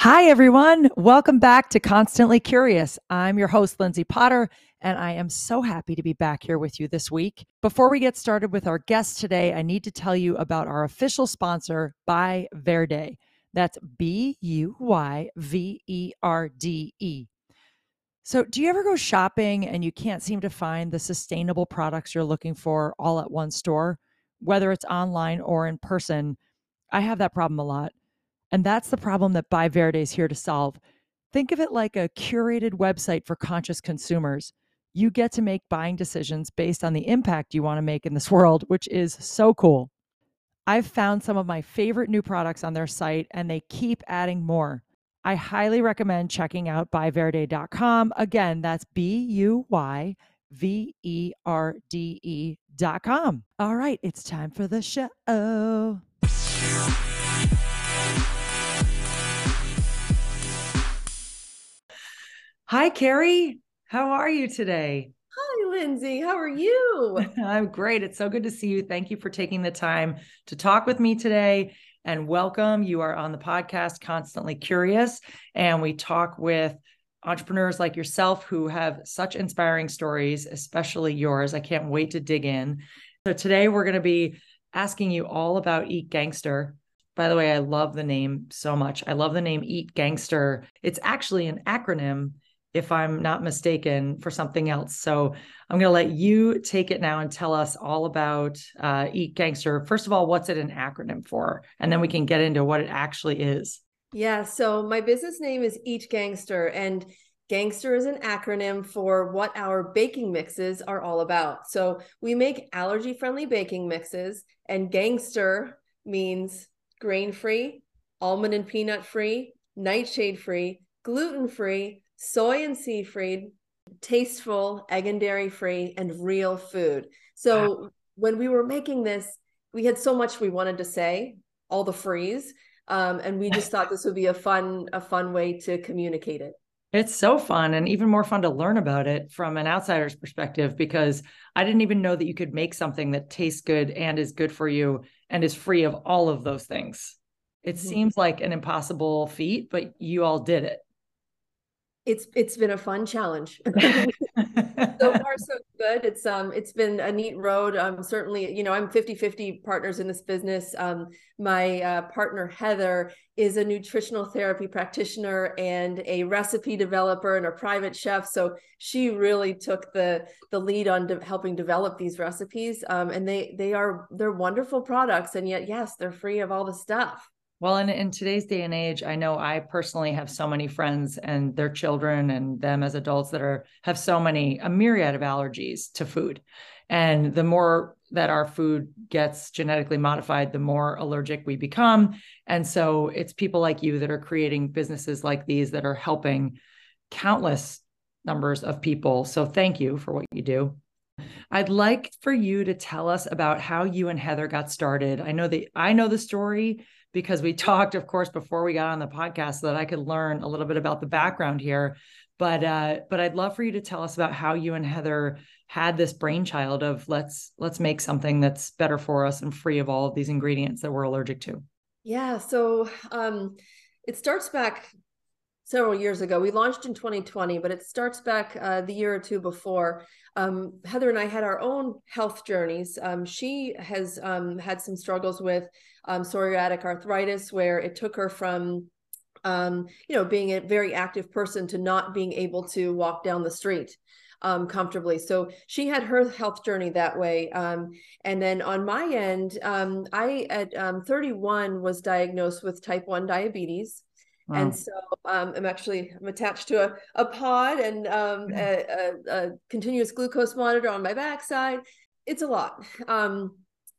Hi, everyone. Welcome back to Constantly Curious. I'm your host, Lindsay Potter, and I am so happy to be back here with you this week. Before we get started with our guest today, I need to tell you about our official sponsor, Buy Verde. That's B U Y V E R D E. So, do you ever go shopping and you can't seem to find the sustainable products you're looking for all at one store, whether it's online or in person? I have that problem a lot. And that's the problem that Buy Verde is here to solve. Think of it like a curated website for conscious consumers. You get to make buying decisions based on the impact you want to make in this world, which is so cool. I've found some of my favorite new products on their site and they keep adding more. I highly recommend checking out buyverde.com. Again, that's B U Y V E R D E.com. All right, it's time for the show. Hi, Kerry. How are you today? Hi, Lindsay. How are you? I'm great. It's so good to see you. Thank you for taking the time to talk with me today and welcome. You are on the podcast Constantly Curious, and we talk with entrepreneurs like yourself who have such inspiring stories, especially yours. I can't wait to dig in. So, today we're going to be asking you all about Eat Gangster. By the way, I love the name so much. I love the name Eat Gangster. It's actually an acronym if I'm not mistaken, for something else. So I'm going to let you take it now and tell us all about uh, Eat Gangster. First of all, what's it an acronym for? And then we can get into what it actually is. Yeah. So my business name is Eat Gangster, and Gangster is an acronym for what our baking mixes are all about. So we make allergy friendly baking mixes, and Gangster means grain free, almond and peanut free, nightshade free, gluten free, soy and sea free, tasteful, egg and dairy free, and real food. So wow. when we were making this, we had so much we wanted to say, all the freeze. Um, and we just thought this would be a fun, a fun way to communicate it. It's so fun and even more fun to learn about it from an outsider's perspective because I didn't even know that you could make something that tastes good and is good for you and is free of all of those things. It mm-hmm. seems like an impossible feat, but you all did it it's it's been a fun challenge. So far so good. It's um it's been a neat road. Um certainly you know i'm 50 50 partners in this business. Um my uh, partner heather is a nutritional therapy practitioner and a recipe developer and a private chef. So she really took the the lead on de- helping develop these recipes. Um and they they are they're wonderful products. And yet yes they're free of all the stuff well, in, in today's day and age, I know I personally have so many friends and their children and them as adults that are have so many a myriad of allergies to food. And the more that our food gets genetically modified, the more allergic we become. And so it's people like you that are creating businesses like these that are helping countless numbers of people. So thank you for what you do. I'd like for you to tell us about how you and Heather got started. I know that I know the story because we talked, of course, before we got on the podcast so that I could learn a little bit about the background here. But uh, but I'd love for you to tell us about how you and Heather had this brainchild of let's let's make something that's better for us and free of all of these ingredients that we're allergic to. Yeah. So um, it starts back several years ago. We launched in 2020, but it starts back uh, the year or two before. Um, Heather and I had our own health journeys. Um, she has um, had some struggles with um, psoriatic arthritis, where it took her from um, you know being a very active person to not being able to walk down the street um, comfortably. So she had her health journey that way. Um, and then on my end, um, I at um, 31 was diagnosed with type 1 diabetes. Wow. And so um, I'm actually I'm attached to a, a pod and um, a, a, a, continuous glucose monitor on my backside. It's a lot. Um,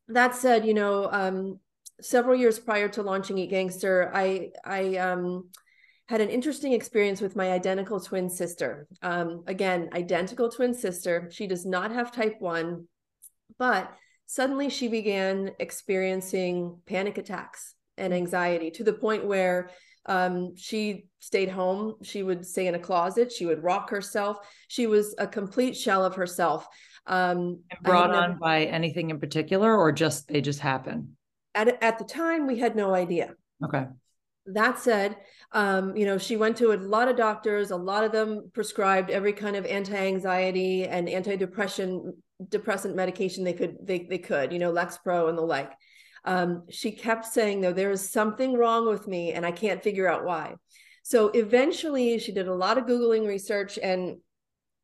that said, you know, um, several years prior to launching Eat Gangster, I I um, had an interesting experience with my identical twin sister. Um, again, identical twin sister. She does not have type one, but suddenly she began experiencing panic attacks and anxiety to the point where um, she stayed home. She would stay in a closet. She would rock herself. She was a complete shell of herself. Um, brought on by anything in particular, or just they just happen? at, at the time we had no idea okay that said, um, you know, she went to a lot of doctors. A lot of them prescribed every kind of anti-anxiety and antidepressant depressant medication they could they they could, you know, Lexapro and the like. Um, she kept saying though there is something wrong with me and I can't figure out why. So eventually, she did a lot of googling research and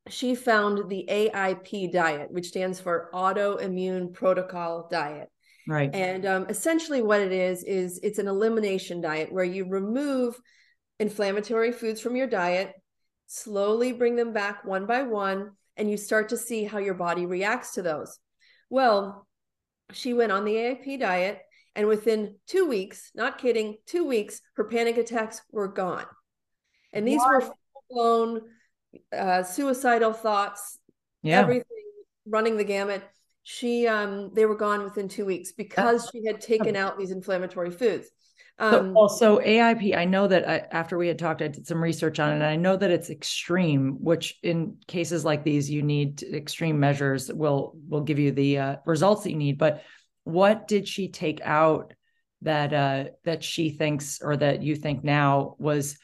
she found the AIP diet, which stands for Autoimmune Protocol Diet. Right. And um, essentially, what it is is it's an elimination diet where you remove inflammatory foods from your diet, slowly bring them back one by one, and you start to see how your body reacts to those. Well, she went on the AIP diet, and within two weeks, not kidding, two weeks, her panic attacks were gone. And these what? were full blown uh, suicidal thoughts, yeah. everything running the gamut she um they were gone within two weeks because she had taken out these inflammatory foods um, so also AIP, I know that I, after we had talked, I did some research on it, and I know that it's extreme. Which in cases like these, you need extreme measures. Will will give you the uh, results that you need. But what did she take out that uh, that she thinks or that you think now was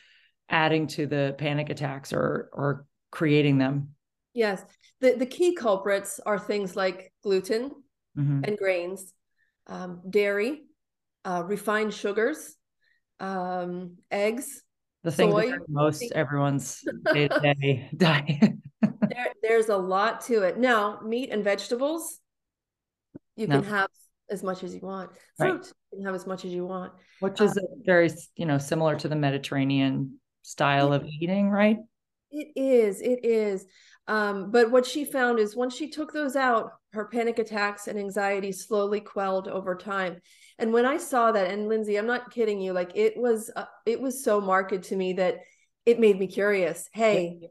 adding to the panic attacks or or creating them? Yes the, the key culprits are things like gluten mm-hmm. and grains, um, dairy, uh, refined sugars, um, eggs, the things soy, most everyone's day-to-day diet. there, there's a lot to it. Now, meat and vegetables, you no. can have as much as you want. Fruit, right. you can have as much as you want. Which is um, very, you know, similar to the Mediterranean style of eating, right? It is. It is. Um, but what she found is once she took those out, her panic attacks and anxiety slowly quelled over time. And when I saw that, and Lindsay, I'm not kidding you, like it was, uh, it was so marked to me that it made me curious. Hey,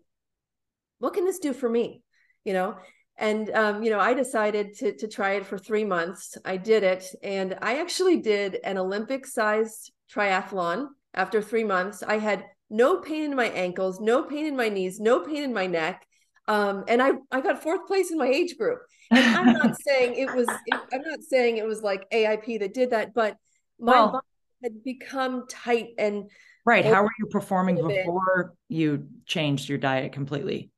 what can this do for me? You know, and um, you know, I decided to to try it for three months. I did it, and I actually did an Olympic-sized triathlon after three months. I had no pain in my ankles, no pain in my knees, no pain in my neck. Um, and I, I got fourth place in my age group. And I'm not saying it was, it, I'm not saying it was like AIP that did that, but my well, body had become tight and right. How were you performing before you changed your diet completely?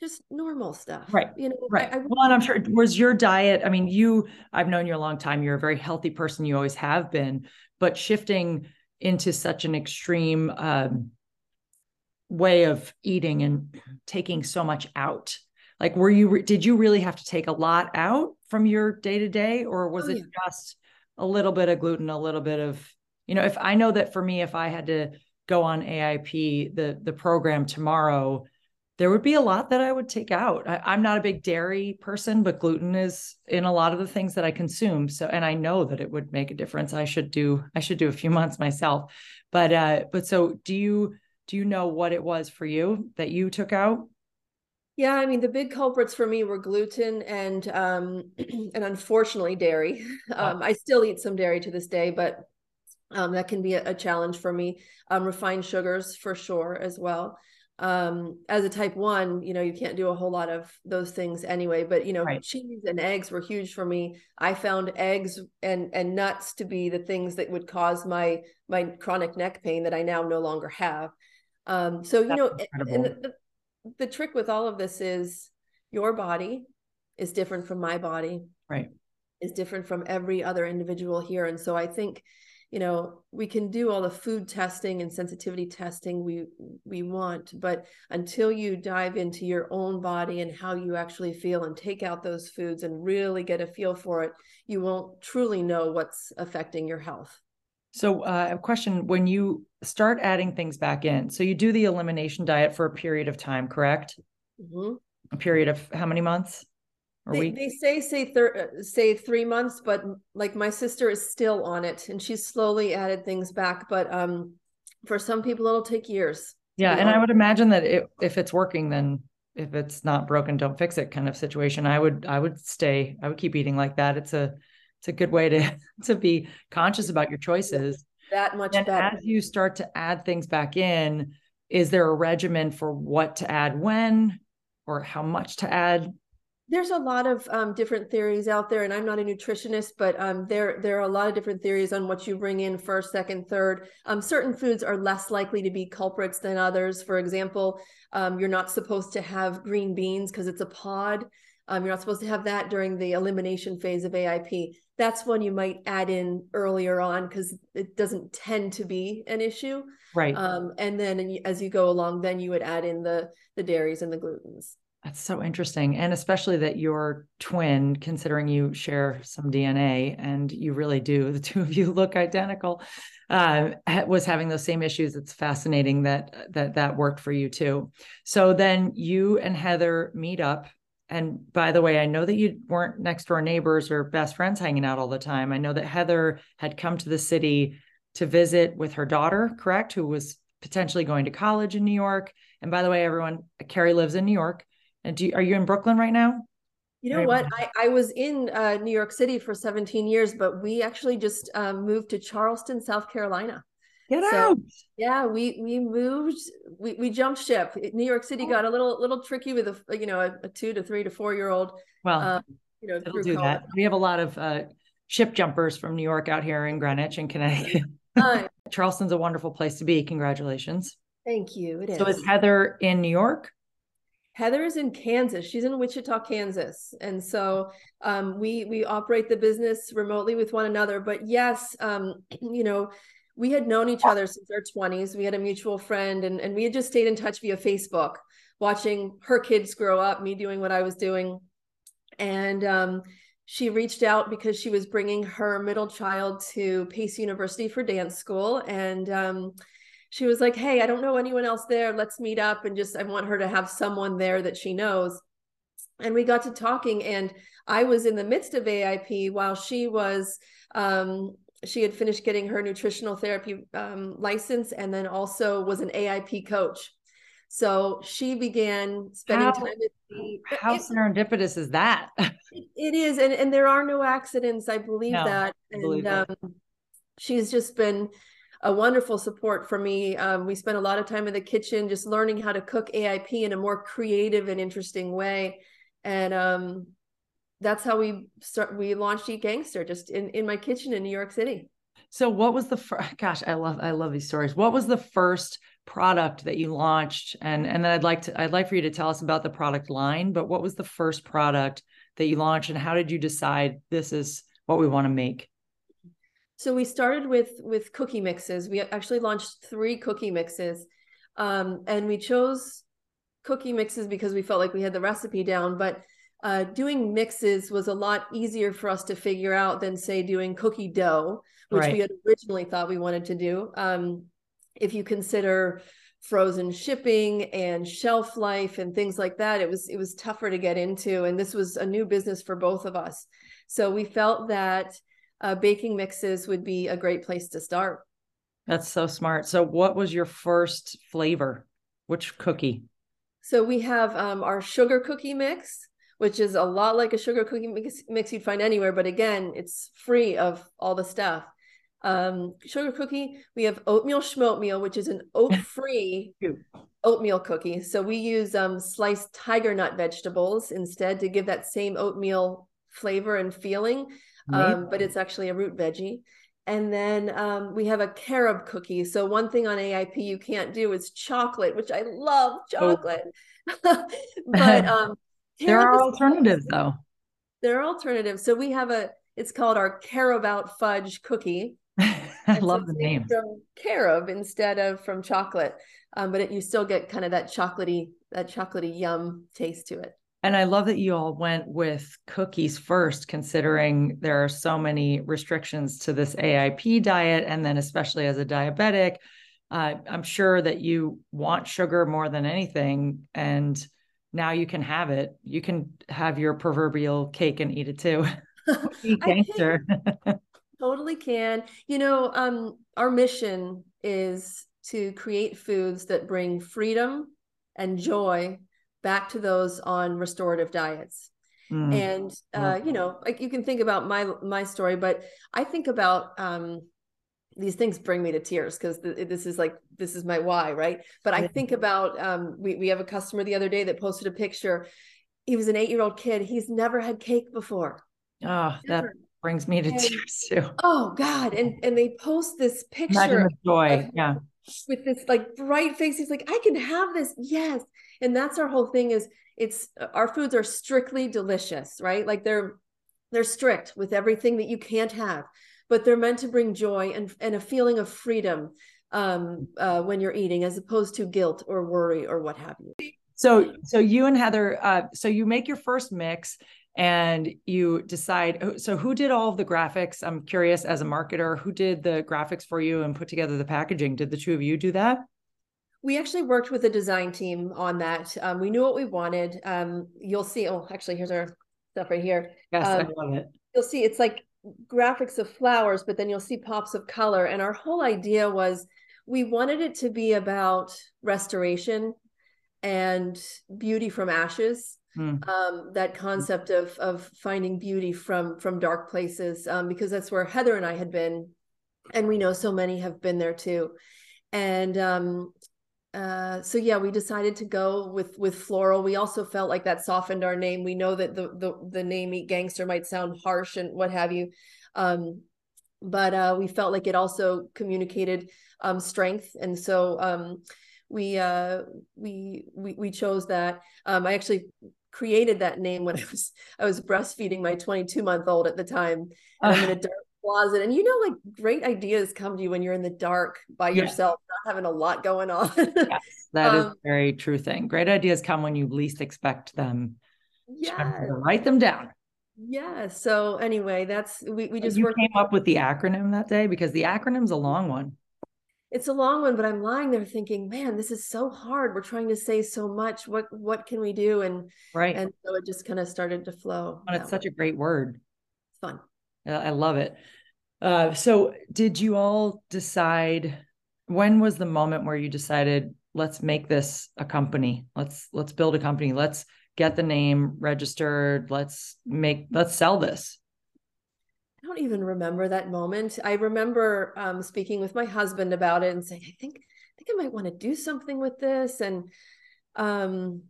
Just normal stuff, right? You know, right. I, I, well, and I'm sure was your diet. I mean, you. I've known you a long time. You're a very healthy person. You always have been. But shifting into such an extreme um, way of eating and taking so much out? Like were you did you really have to take a lot out from your day to day or was oh, it yeah. just a little bit of gluten a little bit of you know if i know that for me if i had to go on aip the the program tomorrow there would be a lot that i would take out. I, am not a big dairy person but gluten is in a lot of the things that i consume. So and i know that it would make a difference. I should do i should do a few months myself. But uh but so do you do you know what it was for you that you took out? Yeah, I mean the big culprits for me were gluten and um and unfortunately dairy. Um, I still eat some dairy to this day, but um, that can be a, a challenge for me. Um, refined sugars for sure as well. Um, as a type one, you know, you can't do a whole lot of those things anyway. But you know, right. cheese and eggs were huge for me. I found eggs and and nuts to be the things that would cause my my chronic neck pain that I now no longer have. Um, so, you That's know, and the, the trick with all of this is your body is different from my body. Right. Is different from every other individual here. And so I think, you know, we can do all the food testing and sensitivity testing we we want, but until you dive into your own body and how you actually feel and take out those foods and really get a feel for it, you won't truly know what's affecting your health. So, uh, a question when you start adding things back in, so you do the elimination diet for a period of time, correct? Mm-hmm. A period of how many months? Or they, they say say thir- uh, say three months, but like my sister is still on it, and she's slowly added things back. But um, for some people, it'll take years. Yeah, and I would imagine that it, if it's working, then if it's not broken, don't fix it kind of situation. I would I would stay. I would keep eating like that. It's a it's a good way to to be conscious about your choices that much and better as you start to add things back in is there a regimen for what to add when or how much to add there's a lot of um, different theories out there, and I'm not a nutritionist, but um, there there are a lot of different theories on what you bring in first, second, third. Um, certain foods are less likely to be culprits than others. For example, um, you're not supposed to have green beans because it's a pod. Um, you're not supposed to have that during the elimination phase of AIP. That's one you might add in earlier on because it doesn't tend to be an issue. Right. Um, and then as you go along, then you would add in the the dairies and the glutens. That's so interesting. And especially that your twin, considering you share some DNA and you really do, the two of you look identical, uh, was having those same issues. It's fascinating that that that worked for you too. So then you and Heather meet up. And by the way, I know that you weren't next door neighbors or best friends hanging out all the time. I know that Heather had come to the city to visit with her daughter, correct? Who was potentially going to college in New York. And by the way, everyone, Kerry lives in New York. And do you, are you in Brooklyn right now? You know what? I, I was in uh, New York City for 17 years, but we actually just um, moved to Charleston, South Carolina. Get so, out. Yeah, we we moved, we, we jumped ship. New York City got a little little tricky with a you know a, a two to three to four year old. Well, um, you know, it'll do college. that. We have a lot of uh, ship jumpers from New York out here in Greenwich and Connecticut. Uh, Charleston's a wonderful place to be. Congratulations. Thank you. It is. So is Heather in New York? Heather is in Kansas. She's in Wichita, Kansas, and so um, we we operate the business remotely with one another. But yes, um, you know, we had known each other since our twenties. We had a mutual friend, and and we had just stayed in touch via Facebook, watching her kids grow up, me doing what I was doing, and um, she reached out because she was bringing her middle child to Pace University for dance school, and um, she was like, Hey, I don't know anyone else there. Let's meet up and just, I want her to have someone there that she knows. And we got to talking, and I was in the midst of AIP while she was, um, she had finished getting her nutritional therapy um, license and then also was an AIP coach. So she began spending how, time with me. How it, serendipitous is that? it, it is. And, and there are no accidents. I believe no, that. And believe um, she's just been a wonderful support for me. Um, we spent a lot of time in the kitchen just learning how to cook AIP in a more creative and interesting way. And um, that's how we start we launched Eat Gangster just in, in my kitchen in New York City. So what was the first gosh, I love I love these stories. What was the first product that you launched? And and then I'd like to I'd like for you to tell us about the product line, but what was the first product that you launched and how did you decide this is what we want to make? So we started with with cookie mixes. We actually launched three cookie mixes, um, and we chose cookie mixes because we felt like we had the recipe down. But uh, doing mixes was a lot easier for us to figure out than say doing cookie dough, which right. we had originally thought we wanted to do. Um, if you consider frozen shipping and shelf life and things like that, it was it was tougher to get into, and this was a new business for both of us. So we felt that uh, baking mixes would be a great place to start. That's so smart. So, what was your first flavor? Which cookie? So, we have um, our sugar cookie mix, which is a lot like a sugar cookie mix, mix you'd find anywhere, but again, it's free of all the stuff. Um, sugar cookie, we have oatmeal schmoatmeal, which is an oat free oatmeal cookie. So, we use um, sliced tiger nut vegetables instead to give that same oatmeal flavor and feeling um, but it's actually a root veggie. And then um, we have a carob cookie. So one thing on AIP you can't do is chocolate, which I love oh. chocolate. Oh. but um, there are alternatives though. There are alternatives. So we have a. It's called our carob fudge cookie. I love the name from carob instead of from chocolate, um, but it, you still get kind of that chocolatey that chocolatey yum taste to it. And I love that you all went with cookies first, considering there are so many restrictions to this AIP diet. And then, especially as a diabetic, uh, I'm sure that you want sugar more than anything. And now you can have it. You can have your proverbial cake and eat it too. gangster. totally can. You know, um, our mission is to create foods that bring freedom and joy back to those on restorative diets. Mm. And uh, you know, like you can think about my my story, but I think about um, these things bring me to tears because th- this is like this is my why, right? But I think about um, we we have a customer the other day that posted a picture. he was an eight year old kid. He's never had cake before. Oh, never. that brings me to and, tears too. Oh God. And and they post this picture joy. yeah. With this like bright face. He's like, I can have this. Yes. And that's our whole thing is it's our foods are strictly delicious, right? Like they're they're strict with everything that you can't have, but they're meant to bring joy and, and a feeling of freedom um, uh, when you're eating, as opposed to guilt or worry or what have you. So, so you and Heather, uh, so you make your first mix and you decide. So, who did all of the graphics? I'm curious, as a marketer, who did the graphics for you and put together the packaging? Did the two of you do that? we actually worked with a design team on that. Um, we knew what we wanted. Um, you'll see. Oh, actually, here's our stuff right here. Yes, um, I love it. You'll see it's like graphics of flowers, but then you'll see pops of color. And our whole idea was we wanted it to be about restoration and beauty from ashes. Hmm. Um, that concept of of finding beauty from from dark places, um, because that's where Heather and I had been, and we know so many have been there too. And um, uh, so yeah, we decided to go with with floral. We also felt like that softened our name. We know that the the, the name Eat Gangster might sound harsh and what have you, um, but uh, we felt like it also communicated um, strength, and so um, we, uh, we we we chose that. Um, I actually created that name when I was I was breastfeeding my 22 month old at the time. And I'm in a dark closet and you know like great ideas come to you when you're in the dark by yourself not having a lot going on. Yes, that um, is a very true thing. Great ideas come when you least expect them. Yeah write them down. Yeah so anyway that's we, we just worked- came up with the acronym that day? Because the acronym's a long one. It's a long one but i'm lying there thinking man this is so hard. We're trying to say so much. What what can we do? And right. and so it just kind of started to flow and it's such a great word. Fun I love it. Uh, so, did you all decide? When was the moment where you decided, let's make this a company? Let's let's build a company. Let's get the name registered. Let's make let's sell this. I don't even remember that moment. I remember um, speaking with my husband about it and saying, I think I think I might want to do something with this. And um,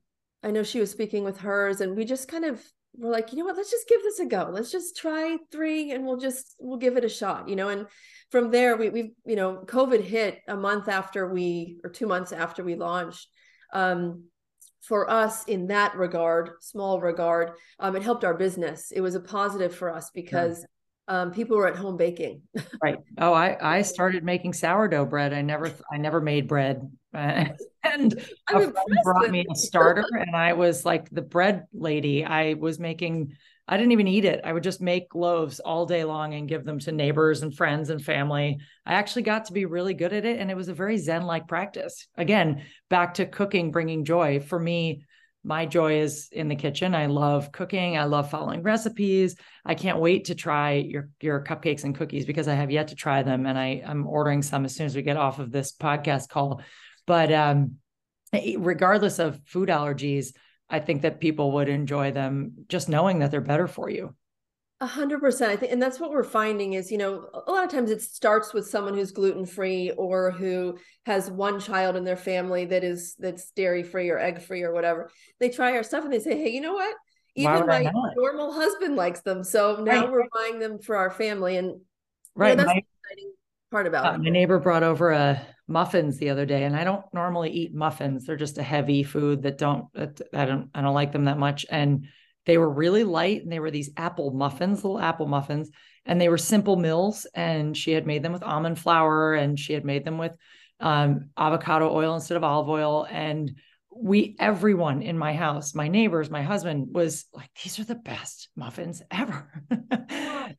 I know she was speaking with hers, and we just kind of we're like, you know what, let's just give this a go. Let's just try three and we'll just we'll give it a shot, you know. And from there, we we you know, COVID hit a month after we or two months after we launched. Um, for us in that regard, small regard, um, it helped our business. It was a positive for us because um, people were at home baking. right. Oh, I I started making sourdough bread. I never I never made bread and I'm a friend brought me a starter and i was like the bread lady i was making i didn't even eat it i would just make loaves all day long and give them to neighbors and friends and family i actually got to be really good at it and it was a very zen like practice again back to cooking bringing joy for me my joy is in the kitchen. I love cooking. I love following recipes. I can't wait to try your your cupcakes and cookies because I have yet to try them, and I I'm ordering some as soon as we get off of this podcast call. But um, regardless of food allergies, I think that people would enjoy them just knowing that they're better for you. A hundred percent. I think, and that's what we're finding is, you know, a lot of times it starts with someone who's gluten free or who has one child in their family that is that's dairy free or egg free or whatever. They try our stuff and they say, hey, you know what? Even my normal husband likes them, so now right. we're buying them for our family, and right. You know, that's my, exciting part about uh, it. My neighbor brought over a muffins the other day and I don't normally eat muffins. They're just a heavy food that don't I don't I don't like them that much and they were really light and they were these apple muffins, little apple muffins and they were Simple Mills and she had made them with almond flour and she had made them with um, avocado oil instead of olive oil and we everyone in my house my neighbors my husband was like these are the best muffins ever.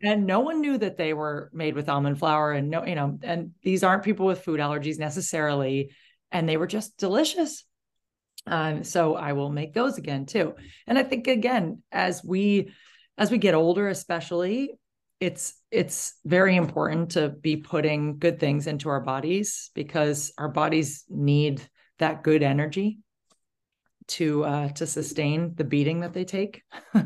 And no one knew that they were made with almond flour and no you know and these aren't people with food allergies necessarily and they were just delicious. Um, so i will make those again too. And i think again as we as we get older especially it's it's very important to be putting good things into our bodies because our bodies need that good energy to uh to sustain the beating that they take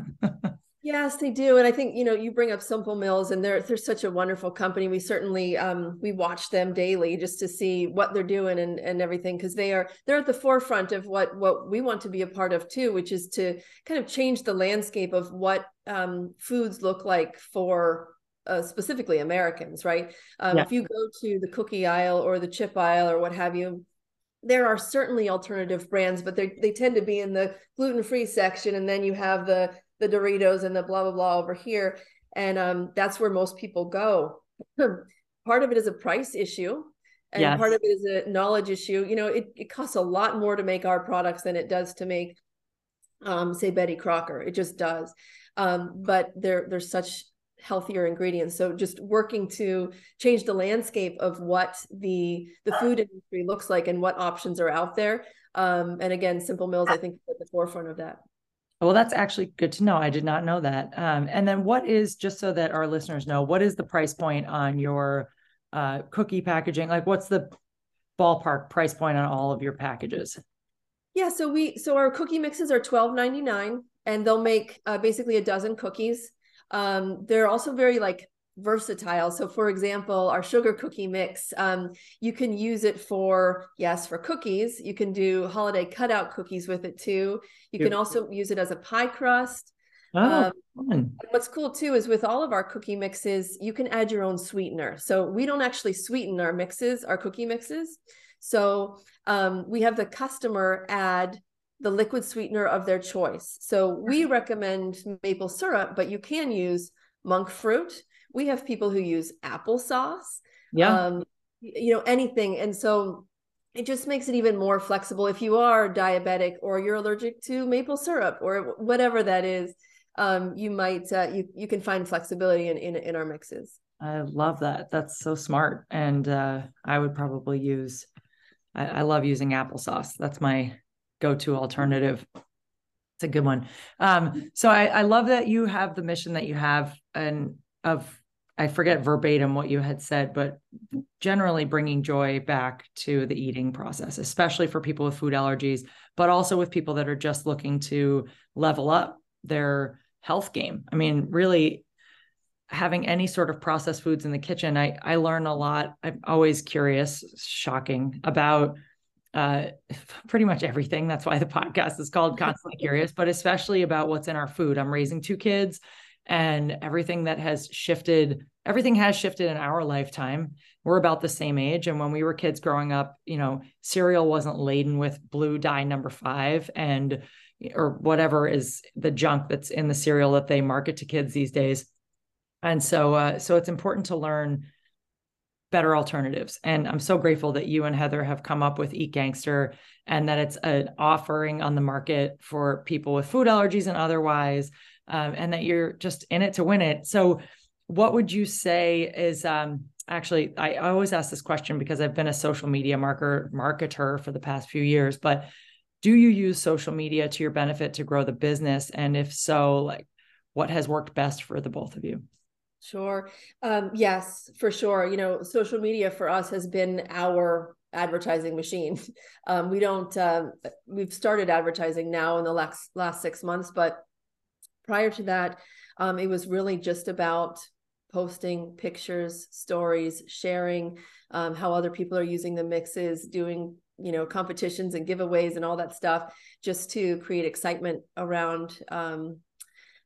Yes, they do, and I think you know you bring up Simple Mills, and they're they're such a wonderful company. We certainly um, we watch them daily just to see what they're doing and and everything because they are they're at the forefront of what what we want to be a part of too, which is to kind of change the landscape of what um, foods look like for uh, specifically Americans, right? Um, yeah. If you go to the cookie aisle or the chip aisle or what have you, there are certainly alternative brands, but they they tend to be in the gluten free section, and then you have the the Doritos and the blah blah blah over here, and um, that's where most people go. part of it is a price issue, and yes. part of it is a knowledge issue. You know, it, it costs a lot more to make our products than it does to make, um, say Betty Crocker. It just does. Um, but there there's such healthier ingredients so just working to change the landscape of what the the food industry looks like and what options are out there um, and again simple mills i think at the forefront of that well, that's actually good to know. I did not know that. Um, and then, what is just so that our listeners know, what is the price point on your uh, cookie packaging? Like, what's the ballpark price point on all of your packages? Yeah, so we so our cookie mixes are twelve ninety nine, and they'll make uh, basically a dozen cookies. Um, they're also very like versatile. So, for example, our sugar cookie mix, um, you can use it for, yes, for cookies. You can do holiday cutout cookies with it too. You can also use it as a pie crust. Oh, um, what's cool too is with all of our cookie mixes, you can add your own sweetener. So we don't actually sweeten our mixes, our cookie mixes. So um, we have the customer add the liquid sweetener of their choice. So we recommend maple syrup, but you can use monk fruit. We have people who use applesauce yeah. um, you know anything. And so it just makes it even more flexible. If you are diabetic or you're allergic to maple syrup or whatever that is um, you might uh, you you can find flexibility in, in in our mixes. I love that. That's so smart. And uh, i would probably use I, I love using applesauce that's my go-to alternative it's a good one um, so I, I love that you have the mission that you have and of I forget verbatim what you had said, but generally bringing joy back to the eating process, especially for people with food allergies, but also with people that are just looking to level up their health game. I mean, really having any sort of processed foods in the kitchen, I I learn a lot. I'm always curious, shocking about uh, pretty much everything. That's why the podcast is called Constantly Curious, but especially about what's in our food. I'm raising two kids and everything that has shifted everything has shifted in our lifetime we're about the same age and when we were kids growing up you know cereal wasn't laden with blue dye number 5 and or whatever is the junk that's in the cereal that they market to kids these days and so uh, so it's important to learn better alternatives and i'm so grateful that you and heather have come up with eat gangster and that it's an offering on the market for people with food allergies and otherwise um, and that you're just in it to win it. So, what would you say is um, actually? I, always ask this question because I've been a social media marker marketer for the past few years, but do you use social media to your benefit to grow the business? And if so, like what has worked best for the both of you? Sure. Um, yes, for sure. You know, social media for us has been our advertising machine. Um, we don't, um, we've started advertising now in the last, last six months, but prior to that, um, it was really just about posting pictures, stories, sharing um, how other people are using the mixes, doing you know competitions and giveaways and all that stuff, just to create excitement around um,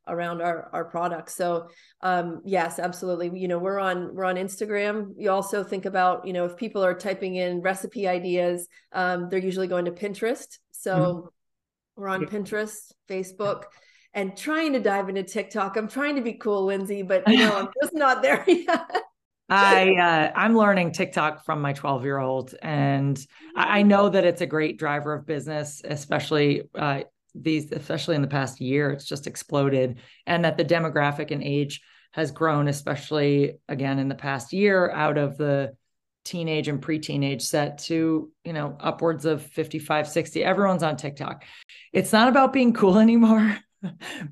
around our our products. So um, yes, absolutely. You know we're on we're on Instagram. You also think about you know if people are typing in recipe ideas, um, they're usually going to Pinterest. So mm-hmm. we're on Pinterest, Facebook and trying to dive into TikTok. I'm trying to be cool, Lindsay, but you know, I'm just not there yet. I uh, I'm learning TikTok from my 12 year old, and I know that it's a great driver of business, especially uh, these, especially in the past year. It's just exploded, and that the demographic and age has grown, especially again in the past year, out of the teenage and pre-teenage set to you know upwards of 55 60 everyone's on tiktok it's not about being cool anymore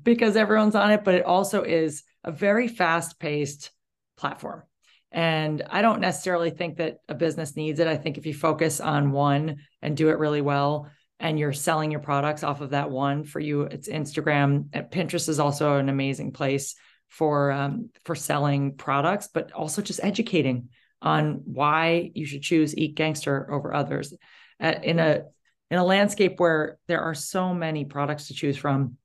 because everyone's on it, but it also is a very fast paced platform. And I don't necessarily think that a business needs it. I think if you focus on one and do it really well and you're selling your products off of that one for you it's instagram. Pinterest is also an amazing place for um, for selling products but also just educating on why you should choose eat gangster over others. Uh, in a in a landscape where there are so many products to choose from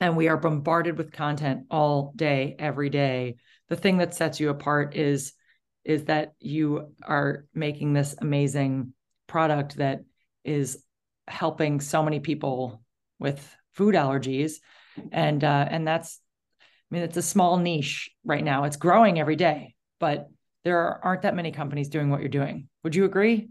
and we are bombarded with content all day every day the thing that sets you apart is is that you are making this amazing product that is helping so many people with food allergies. And uh, and that's i mean it's a small niche right now. It's growing every day but there aren't that many companies doing what you're doing. Would you agree?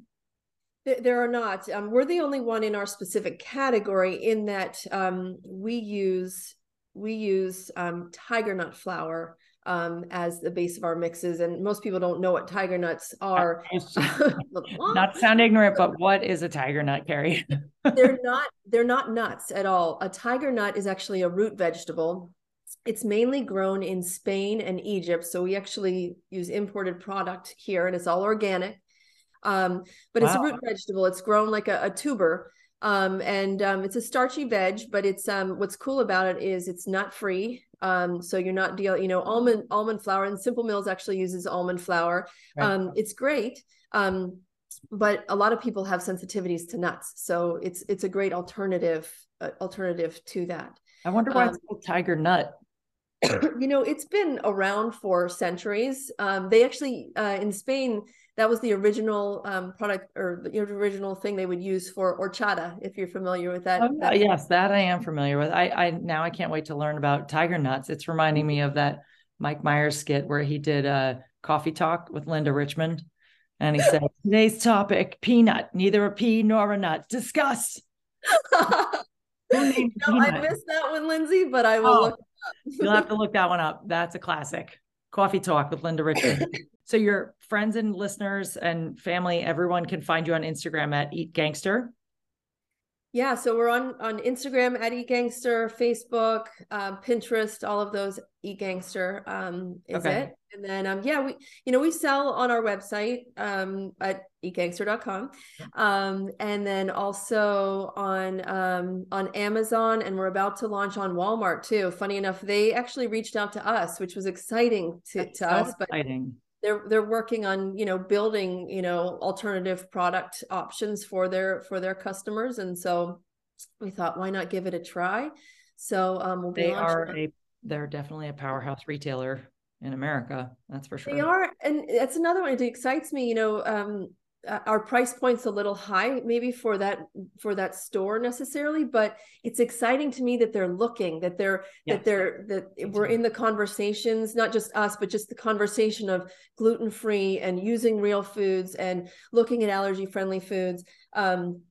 There are not. Um, we're the only one in our specific category in that um, we use we use um, tiger nut flour um, as the base of our mixes. And most people don't know what tiger nuts are. not sound ignorant, but what is a tiger nut, Kerry? they're not they're not nuts at all. A tiger nut is actually a root vegetable. It's mainly grown in Spain and Egypt. So we actually use imported product here and it's all organic. Um, but wow. it's a root vegetable. It's grown like a, a tuber. Um, and um, it's a starchy veg, but it's um, what's cool about it is it's nut free. Um, so you're not deal, you know, almond almond flour and Simple Mills actually uses almond flour. Right. Um, it's great. Um, but a lot of people have sensitivities to nuts, so it's it's a great alternative uh, alternative to that. I wonder why it's called tiger nut. you know, it's been around for centuries. Um, they actually uh, in Spain that was the original um, product or the original thing they would use for horchata. If you're familiar with that, oh, that. yes, that I am familiar with. I, I now I can't wait to learn about tiger nuts. It's reminding me of that Mike Myers skit where he did a coffee talk with Linda Richman, and he said, "Today's topic: peanut, neither a pea nor a nut. Discuss." no, I missed that one, Lindsay, but I will oh, look. you'll have to look that one up. That's a classic. Coffee Talk with Linda Richman. so your friends and listeners and family, everyone can find you on Instagram at Eat Gangster. Yeah, so we're on on Instagram at Eat Gangster, Facebook, um, Pinterest, all of those Eat Gangster um, is okay. it. And then um, yeah, we you know we sell on our website um, at eatgangster.com, um, and then also on um, on Amazon, and we're about to launch on Walmart too. Funny enough, they actually reached out to us, which was exciting to, That's to so us. Exciting. They're they're working on you know building you know alternative product options for their for their customers. And so we thought why not give it a try? So um we'll they are a they're definitely a powerhouse retailer in america that's for sure. they are and that's another one it excites me you know um our price point's a little high maybe for that for that store necessarily but it's exciting to me that they're looking that they're yes. that they're that we're in the conversations not just us but just the conversation of gluten free and using real foods and looking at allergy friendly foods. Um,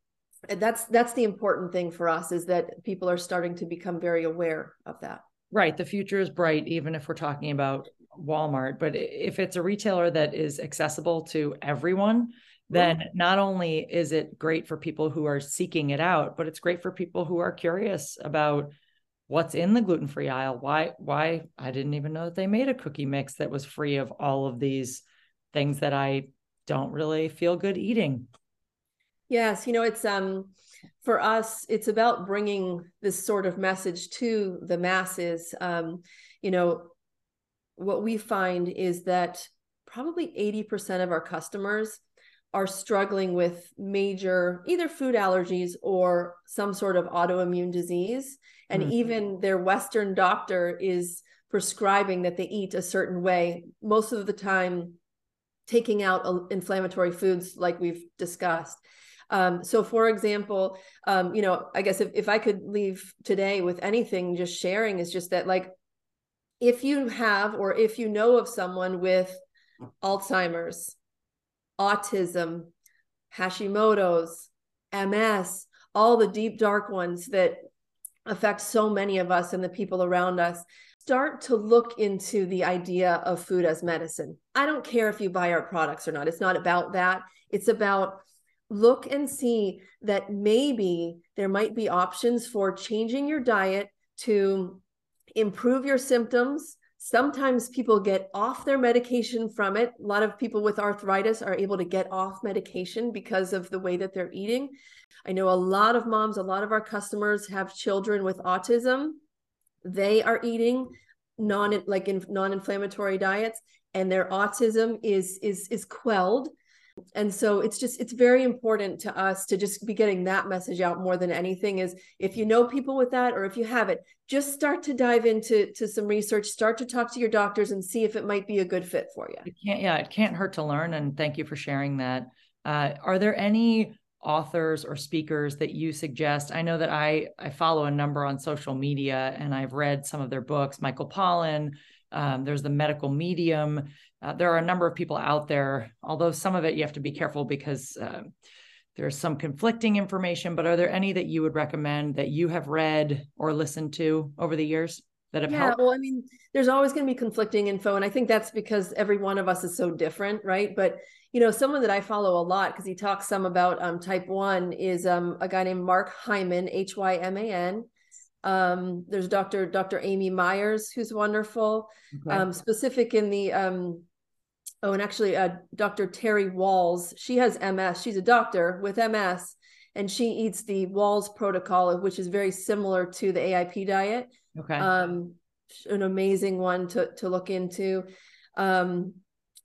that's that's the important thing for us is that people are starting to become very aware of that. Right. The future is bright even if we're talking about Walmart, but if it's a retailer that is accessible to everyone, then not only is it great for people who are seeking it out, but it's great for people who are curious about what's in the gluten-free aisle. Why why I didn't even know that they made a cookie mix that was free of all of these things that I don't really feel good eating. Yes, you know, it's um for us it's about bringing this sort of message to the masses. Um you know, what we find is that probably 80% of our customers are struggling with major either food allergies or some sort of autoimmune disease. And mm-hmm. even their western doctor is prescribing that they eat a certain way. Most of the time taking out inflammatory foods like we've discussed. Um, so for example um, you know i guess if, if i could leave today with anything just sharing is just that like if you have or if you know of someone with alzheimer's autism, Hashimoto's, MS, all the deep, dark ones that affect so many of us and the people around us. Start to look into the idea of food as medicine. I don't care if you buy our products or not. It's not about that. It's about look and see that maybe there might be options for changing your diet to improve your symptoms Sometimes people get off their medication from it. A lot of people with arthritis are able to get off medication because of the way that they're eating. I know a lot of moms, a lot of our customers have children with autism. They are eating non like in non-inflammatory diets and their autism is is is quelled and so it's just it's very important to us to just be getting that message out more than anything is if you know people with that or if you have it just start to dive into to some research start to talk to your doctors and see if it might be a good fit for you. It can't yeah it can't hurt to learn and thank you for sharing that. Uh, are there any authors or speakers that you suggest? I know that i i follow a number on social media and i've read some of their books. Michael pollan um, there's the medical medium uh, there are a number of people out there, although some of it you have to be careful because uh, there's some conflicting information. But are there any that you would recommend that you have read or listened to over the years that have yeah, helped? well, I mean, there's always going to be conflicting info, and I think that's because every one of us is so different, right? But you know, someone that I follow a lot because he talks some about um, type one is um, a guy named Mark Hyman, H Y M A N. Um, there's Dr. Dr. Amy Myers, who's wonderful, okay. um, specific in the um, oh, and actually, uh, Dr. Terry Wahls, she has MS. She's a doctor with MS, and she eats the Wahls protocol, which is very similar to the AIP diet. Okay. Um, an amazing one to to look into. Um,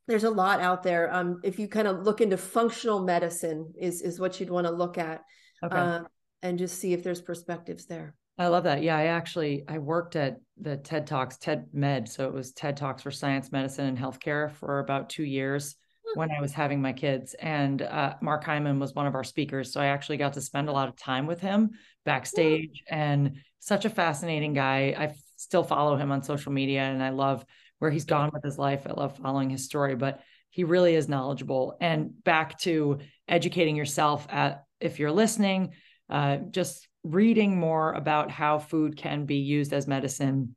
there's a lot out there. Um, if you kind of look into functional medicine, is is what you'd want to look at, okay. uh, and just see if there's perspectives there. I love that. Yeah, I actually I worked at the TED Talks, TED Med, so it was TED Talks for science, medicine, and healthcare for about two years when I was having my kids. And uh, Mark Hyman was one of our speakers, so I actually got to spend a lot of time with him backstage. And such a fascinating guy. I still follow him on social media, and I love where he's gone with his life. I love following his story, but he really is knowledgeable. And back to educating yourself at if you're listening, uh, just reading more about how food can be used as medicine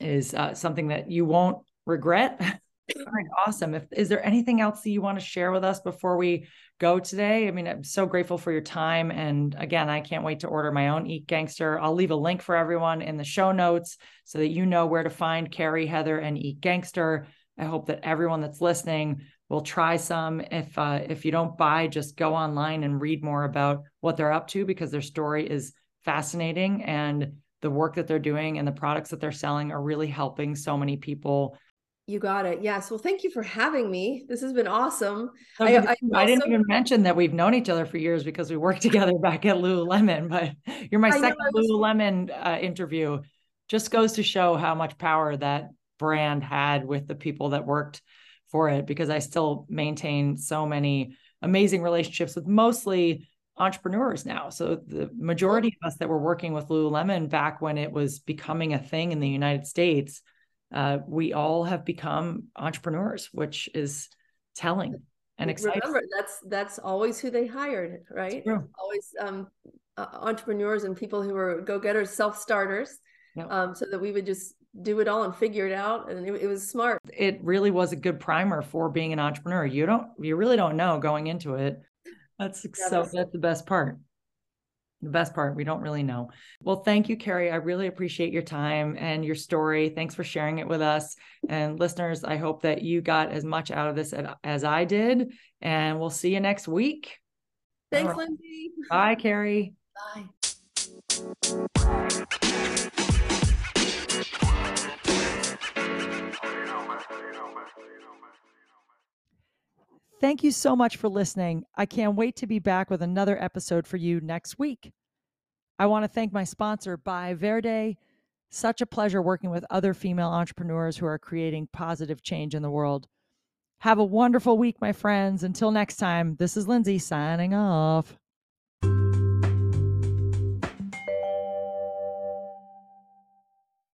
is uh, something that you won't regret. Awesome. If is there anything else that you want to share with us before we go today? I mean, I'm so grateful for your time. And again, I can't wait to order my own Eat Gangster. I'll leave a link for everyone in the show notes so that you know where to find Kerry, Heather, and Eat Gangster. I hope that everyone that's listening will try some. If uh, if you don't buy, just go online and read more about what they're up to because their story is fascinating and the work that they're doing and the products that they're selling are really helping so many people. You got it. Yes. Well, thank you for having me. This has been awesome. I, I, I, didn't even mention that we've known each other for years because we worked together back at Lululemon, but you're my second was... Lululemon uh, interview. Just goes to show how much power that brand had with the people that worked for it because I still maintain so many amazing relationships with mostly entrepreneurs now. So the majority of us that were working with Lululemon back when it was becoming a thing in the United States, uh, we all have become entrepreneurs, which is telling and exciting. Remember, that's that's always who they hired, right? Always um, uh, entrepreneurs and people who are go-getters, self-starters, yep. um, so that we would just do it all and figure it out and it, it, was smart. It really was a good primer for being an entrepreneur. You don't you really don't know going into it. That's yeah, so that's, that's the best part. The best part we don't really know. Well thank you Kerry. I really appreciate your time and your story. Thanks for sharing it with us. And listeners i hope that you got as much out of this as i did and we'll see you next week. Thanks right. lindsay. Bye Kerry. Bye Thank you so much for listening. I can't wait to be back with another episode for you next week. I want to thank my sponsor, By Verde. Such a pleasure working with other female entrepreneurs who are creating positive change in the world. Have a wonderful week, my friends. Until next time, this is Lindsay signing off.